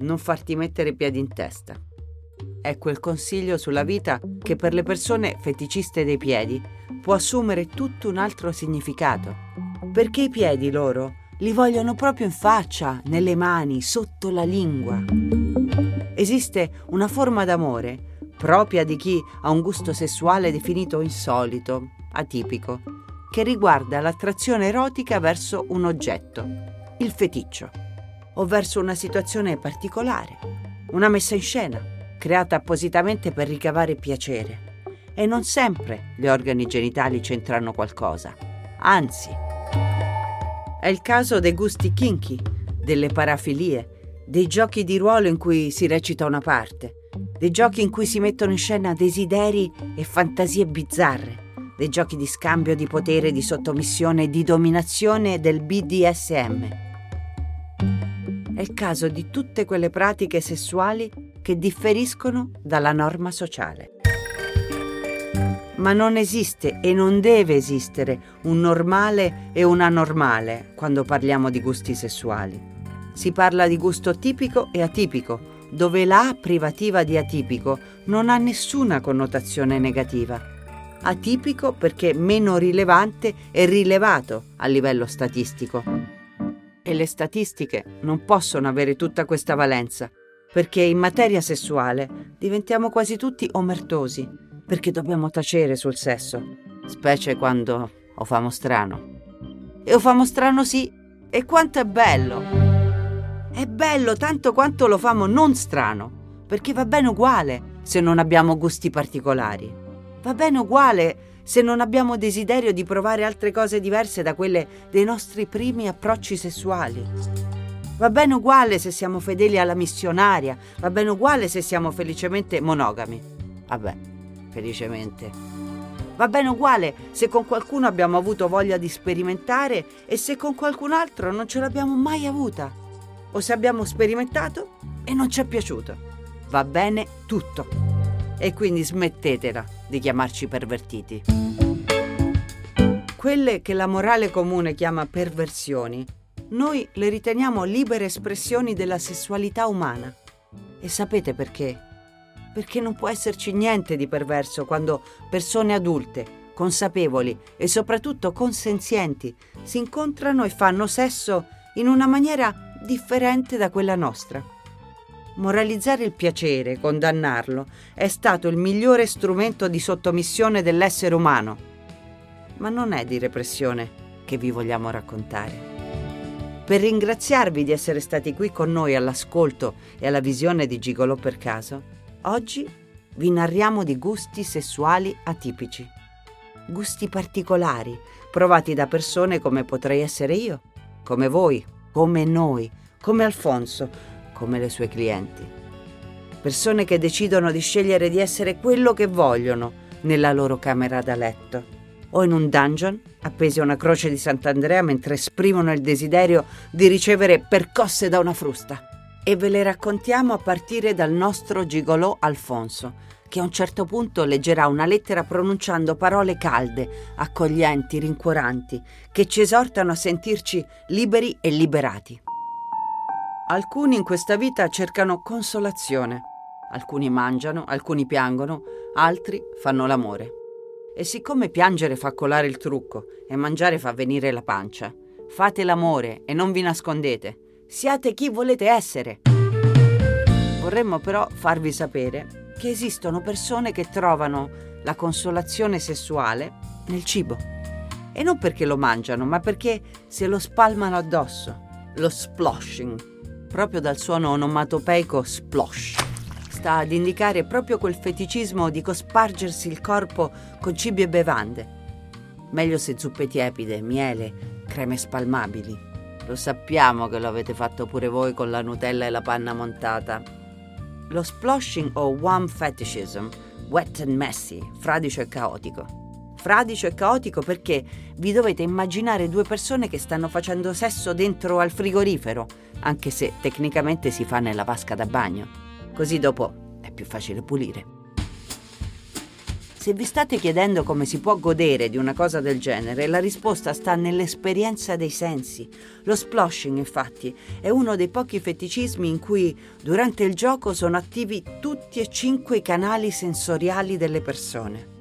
non farti mettere i piedi in testa. È quel consiglio sulla vita che per le persone feticiste dei piedi può assumere tutto un altro significato. Perché i piedi loro li vogliono proprio in faccia, nelle mani, sotto la lingua. Esiste una forma d'amore propria di chi ha un gusto sessuale definito insolito, atipico, che riguarda l'attrazione erotica verso un oggetto, il feticcio, o verso una situazione particolare, una messa in scena, creata appositamente per ricavare piacere. E non sempre gli organi genitali c'entrano qualcosa, anzi. È il caso dei gusti kinky, delle parafilie, dei giochi di ruolo in cui si recita una parte, dei giochi in cui si mettono in scena desideri e fantasie bizzarre, dei giochi di scambio di potere, di sottomissione e di dominazione del BDSM. È il caso di tutte quelle pratiche sessuali che differiscono dalla norma sociale. Ma non esiste e non deve esistere un normale e un anormale quando parliamo di gusti sessuali. Si parla di gusto tipico e atipico, dove la privativa di atipico non ha nessuna connotazione negativa. Atipico perché meno rilevante e rilevato a livello statistico. E le statistiche non possono avere tutta questa valenza, perché in materia sessuale diventiamo quasi tutti omertosi, perché dobbiamo tacere sul sesso, specie quando o famo strano. E o famo strano sì, e quanto è bello! È bello tanto quanto lo famo non strano, perché va bene uguale se non abbiamo gusti particolari. Va bene uguale se non abbiamo desiderio di provare altre cose diverse da quelle dei nostri primi approcci sessuali. Va bene uguale se siamo fedeli alla missionaria, va bene uguale se siamo felicemente monogami. Vabbè, felicemente. Va bene uguale se con qualcuno abbiamo avuto voglia di sperimentare e se con qualcun altro non ce l'abbiamo mai avuta o se abbiamo sperimentato e non ci è piaciuto. Va bene tutto. E quindi smettetela di chiamarci pervertiti. Quelle che la morale comune chiama perversioni, noi le riteniamo libere espressioni della sessualità umana. E sapete perché? Perché non può esserci niente di perverso quando persone adulte, consapevoli e soprattutto consenzienti si incontrano e fanno sesso in una maniera differente da quella nostra. Moralizzare il piacere, condannarlo, è stato il migliore strumento di sottomissione dell'essere umano. Ma non è di repressione che vi vogliamo raccontare. Per ringraziarvi di essere stati qui con noi all'ascolto e alla visione di Gigolò per caso, oggi vi narriamo di gusti sessuali atipici. Gusti particolari, provati da persone come potrei essere io, come voi, come noi, come Alfonso, come le sue clienti. Persone che decidono di scegliere di essere quello che vogliono nella loro camera da letto o in un dungeon appesi a una croce di Sant'Andrea mentre esprimono il desiderio di ricevere percosse da una frusta. E ve le raccontiamo a partire dal nostro gigolò Alfonso, che a un certo punto leggerà una lettera pronunciando parole calde, accoglienti, rincuoranti, che ci esortano a sentirci liberi e liberati. Alcuni in questa vita cercano consolazione. Alcuni mangiano, alcuni piangono, altri fanno l'amore. E siccome piangere fa colare il trucco e mangiare fa venire la pancia, fate l'amore e non vi nascondete. Siate chi volete essere. Vorremmo però farvi sapere che esistono persone che trovano la consolazione sessuale nel cibo. E non perché lo mangiano, ma perché se lo spalmano addosso. Lo sploshing, proprio dal suono onomatopeico splosh. Sta ad indicare proprio quel feticismo di cospargersi il corpo con cibi e bevande. Meglio se zuppe tiepide, miele, creme spalmabili. Lo sappiamo che lo avete fatto pure voi con la Nutella e la panna montata, lo sploshing o one fetishism, wet and messy, fradicio e caotico. Fradicio e caotico perché vi dovete immaginare due persone che stanno facendo sesso dentro al frigorifero, anche se tecnicamente si fa nella vasca da bagno. Così dopo è più facile pulire. Se vi state chiedendo come si può godere di una cosa del genere, la risposta sta nell'esperienza dei sensi. Lo sploshing, infatti, è uno dei pochi feticismi in cui durante il gioco sono attivi tutti e cinque i canali sensoriali delle persone.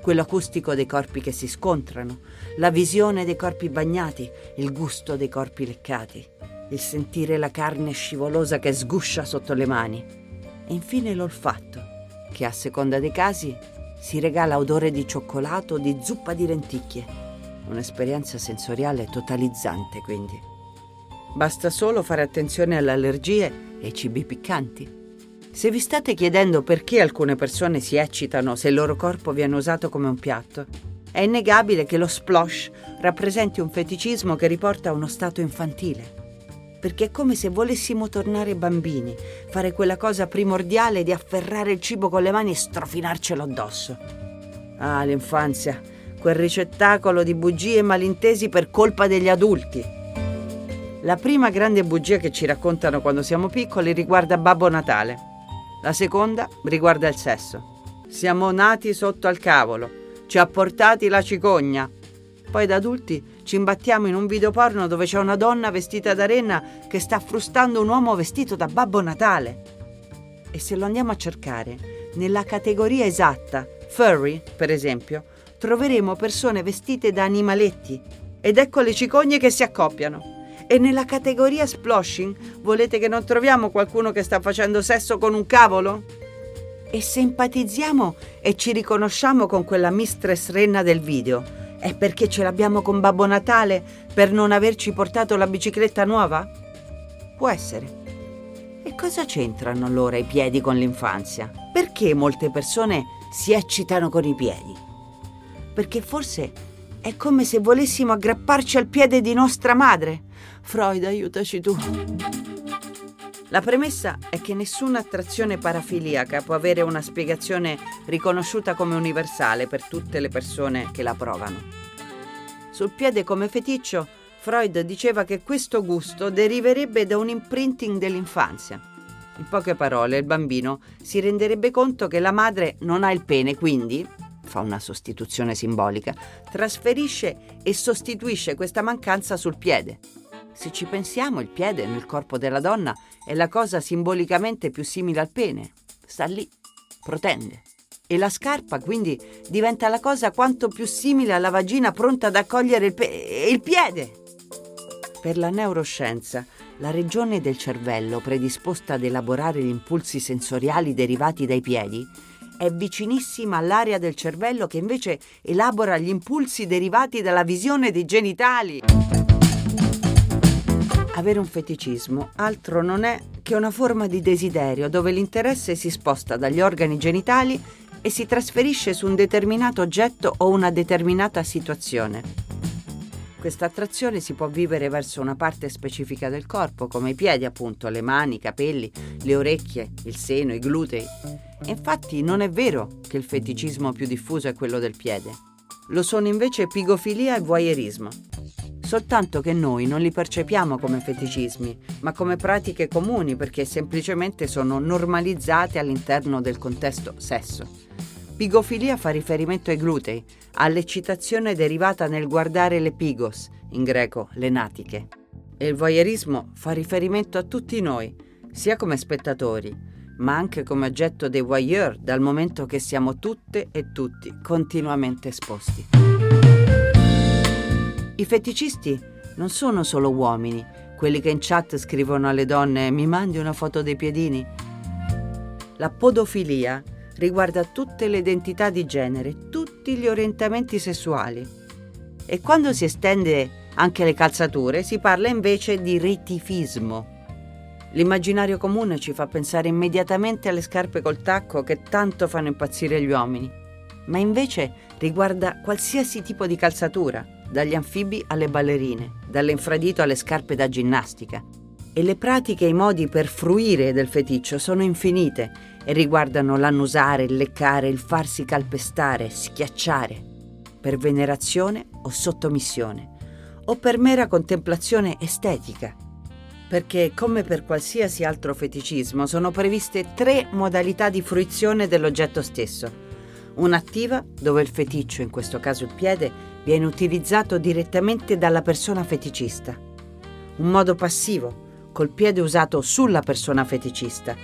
Quello acustico dei corpi che si scontrano, la visione dei corpi bagnati, il gusto dei corpi leccati, il sentire la carne scivolosa che sguscia sotto le mani e infine l'olfatto, che a seconda dei casi si regala odore di cioccolato o di zuppa di lenticchie. Un'esperienza sensoriale totalizzante, quindi. Basta solo fare attenzione alle allergie e ai cibi piccanti. Se vi state chiedendo perché alcune persone si eccitano se il loro corpo viene usato come un piatto, è innegabile che lo splosh rappresenti un feticismo che riporta a uno stato infantile perché è come se volessimo tornare bambini, fare quella cosa primordiale di afferrare il cibo con le mani e strofinarcelo addosso. Ah, l'infanzia, quel ricettacolo di bugie e malintesi per colpa degli adulti. La prima grande bugia che ci raccontano quando siamo piccoli riguarda Babbo Natale. La seconda riguarda il sesso. Siamo nati sotto al cavolo, ci ha portati la cicogna. Poi da adulti ci imbattiamo in un video porno dove c'è una donna vestita da renna che sta frustando un uomo vestito da Babbo Natale. E se lo andiamo a cercare, nella categoria esatta, furry, per esempio, troveremo persone vestite da animaletti. Ed ecco le cicogne che si accoppiano. E nella categoria sploshing volete che non troviamo qualcuno che sta facendo sesso con un cavolo? E se empatizziamo e ci riconosciamo con quella mistress renna del video, è perché ce l'abbiamo con Babbo Natale per non averci portato la bicicletta nuova? Può essere. E cosa c'entrano allora i piedi con l'infanzia? Perché molte persone si eccitano con i piedi? Perché forse è come se volessimo aggrapparci al piede di nostra madre. Freud, aiutaci tu. La premessa è che nessuna attrazione parafiliaca può avere una spiegazione riconosciuta come universale per tutte le persone che la provano. Sul piede come feticcio, Freud diceva che questo gusto deriverebbe da un imprinting dell'infanzia. In poche parole, il bambino si renderebbe conto che la madre non ha il pene, quindi, fa una sostituzione simbolica, trasferisce e sostituisce questa mancanza sul piede. Se ci pensiamo, il piede nel corpo della donna è la cosa simbolicamente più simile al pene. Sta lì, protende. E la scarpa quindi diventa la cosa quanto più simile alla vagina pronta ad accogliere il, pe- il piede. Per la neuroscienza, la regione del cervello predisposta ad elaborare gli impulsi sensoriali derivati dai piedi è vicinissima all'area del cervello che invece elabora gli impulsi derivati dalla visione dei genitali. Avere un feticismo altro non è che una forma di desiderio dove l'interesse si sposta dagli organi genitali e si trasferisce su un determinato oggetto o una determinata situazione. Questa attrazione si può vivere verso una parte specifica del corpo, come i piedi appunto, le mani, i capelli, le orecchie, il seno, i glutei. Infatti non è vero che il feticismo più diffuso è quello del piede. Lo sono invece pigofilia e voyeurismo soltanto che noi non li percepiamo come feticismi, ma come pratiche comuni perché semplicemente sono normalizzate all'interno del contesto sesso. Pigofilia fa riferimento ai glutei, all'eccitazione derivata nel guardare le pigos, in greco le natiche. E il voyeurismo fa riferimento a tutti noi, sia come spettatori, ma anche come oggetto dei voyeur, dal momento che siamo tutte e tutti continuamente esposti. I feticisti non sono solo uomini, quelli che in chat scrivono alle donne mi mandi una foto dei piedini. La podofilia riguarda tutte le identità di genere, tutti gli orientamenti sessuali. E quando si estende anche le calzature si parla invece di retifismo. L'immaginario comune ci fa pensare immediatamente alle scarpe col tacco che tanto fanno impazzire gli uomini, ma invece riguarda qualsiasi tipo di calzatura dagli anfibi alle ballerine, dall'infradito alle scarpe da ginnastica. E le pratiche e i modi per fruire del feticcio sono infinite e riguardano l'annusare, il leccare, il farsi calpestare, schiacciare, per venerazione o sottomissione, o per mera contemplazione estetica. Perché, come per qualsiasi altro feticismo, sono previste tre modalità di fruizione dell'oggetto stesso un'attiva dove il feticcio, in questo caso il piede, viene utilizzato direttamente dalla persona feticista. Un modo passivo, col piede usato sulla persona feticista.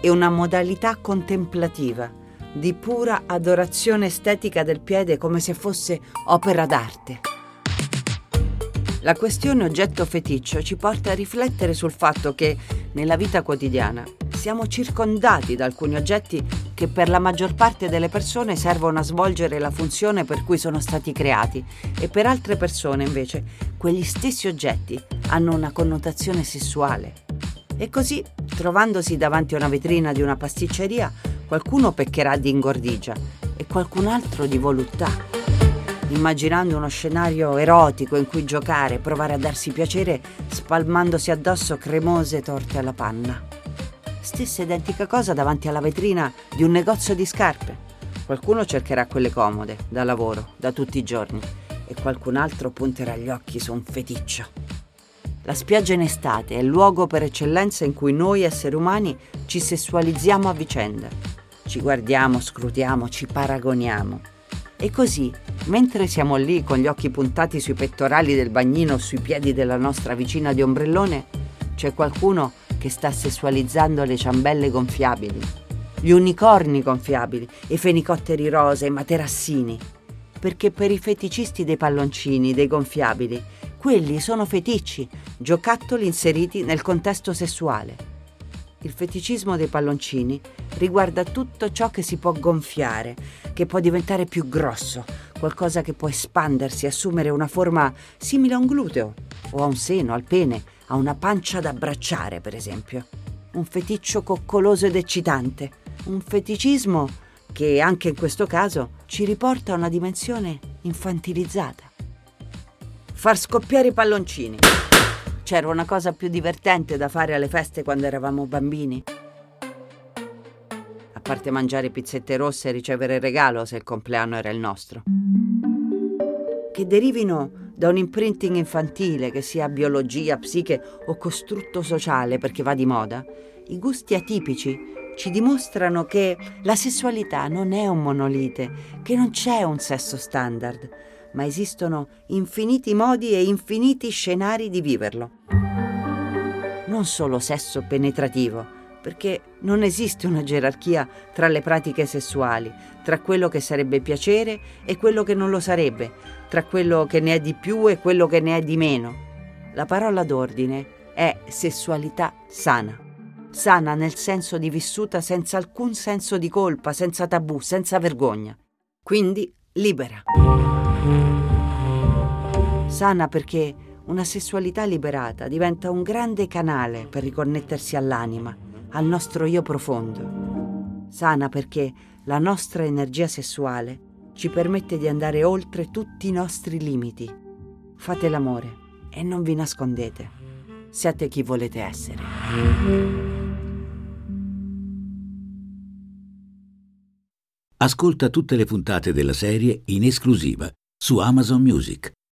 E una modalità contemplativa, di pura adorazione estetica del piede come se fosse opera d'arte. La questione oggetto feticcio ci porta a riflettere sul fatto che, nella vita quotidiana, siamo circondati da alcuni oggetti che per la maggior parte delle persone servono a svolgere la funzione per cui sono stati creati e per altre persone invece quegli stessi oggetti hanno una connotazione sessuale. E così, trovandosi davanti a una vetrina di una pasticceria, qualcuno peccherà di ingordigia e qualcun altro di voluttà immaginando uno scenario erotico in cui giocare provare a darsi piacere spalmandosi addosso cremose torte alla panna. Stessa identica cosa davanti alla vetrina di un negozio di scarpe. Qualcuno cercherà quelle comode, da lavoro, da tutti i giorni, e qualcun altro punterà gli occhi su un feticcio. La spiaggia in estate è il luogo per eccellenza in cui noi esseri umani ci sessualizziamo a vicenda. Ci guardiamo, scrutiamo, ci paragoniamo. E così Mentre siamo lì con gli occhi puntati sui pettorali del bagnino o sui piedi della nostra vicina di ombrellone, c'è qualcuno che sta sessualizzando le ciambelle gonfiabili, gli unicorni gonfiabili, i fenicotteri rosa, i materassini. Perché per i feticisti dei palloncini, dei gonfiabili, quelli sono feticci, giocattoli inseriti nel contesto sessuale. Il feticismo dei palloncini riguarda tutto ciò che si può gonfiare, che può diventare più grosso, qualcosa che può espandersi, assumere una forma simile a un gluteo o a un seno, al pene, a una pancia da abbracciare, per esempio. Un feticcio coccoloso ed eccitante, un feticismo che anche in questo caso ci riporta a una dimensione infantilizzata. Far scoppiare i palloncini. C'era una cosa più divertente da fare alle feste quando eravamo bambini? A parte mangiare pizzette rosse e ricevere regalo se il compleanno era il nostro che derivino da un imprinting infantile, che sia biologia, psiche o costrutto sociale perché va di moda, i gusti atipici ci dimostrano che la sessualità non è un monolite, che non c'è un sesso standard, ma esistono infiniti modi e infiniti scenari di viverlo. Non solo sesso penetrativo, perché non esiste una gerarchia tra le pratiche sessuali, tra quello che sarebbe piacere e quello che non lo sarebbe, tra quello che ne è di più e quello che ne è di meno. La parola d'ordine è sessualità sana. Sana nel senso di vissuta senza alcun senso di colpa, senza tabù, senza vergogna. Quindi libera. Sana perché una sessualità liberata diventa un grande canale per riconnettersi all'anima al nostro io profondo. Sana perché la nostra energia sessuale ci permette di andare oltre tutti i nostri limiti. Fate l'amore e non vi nascondete. Siate chi volete essere. Ascolta tutte le puntate della serie in esclusiva su Amazon Music.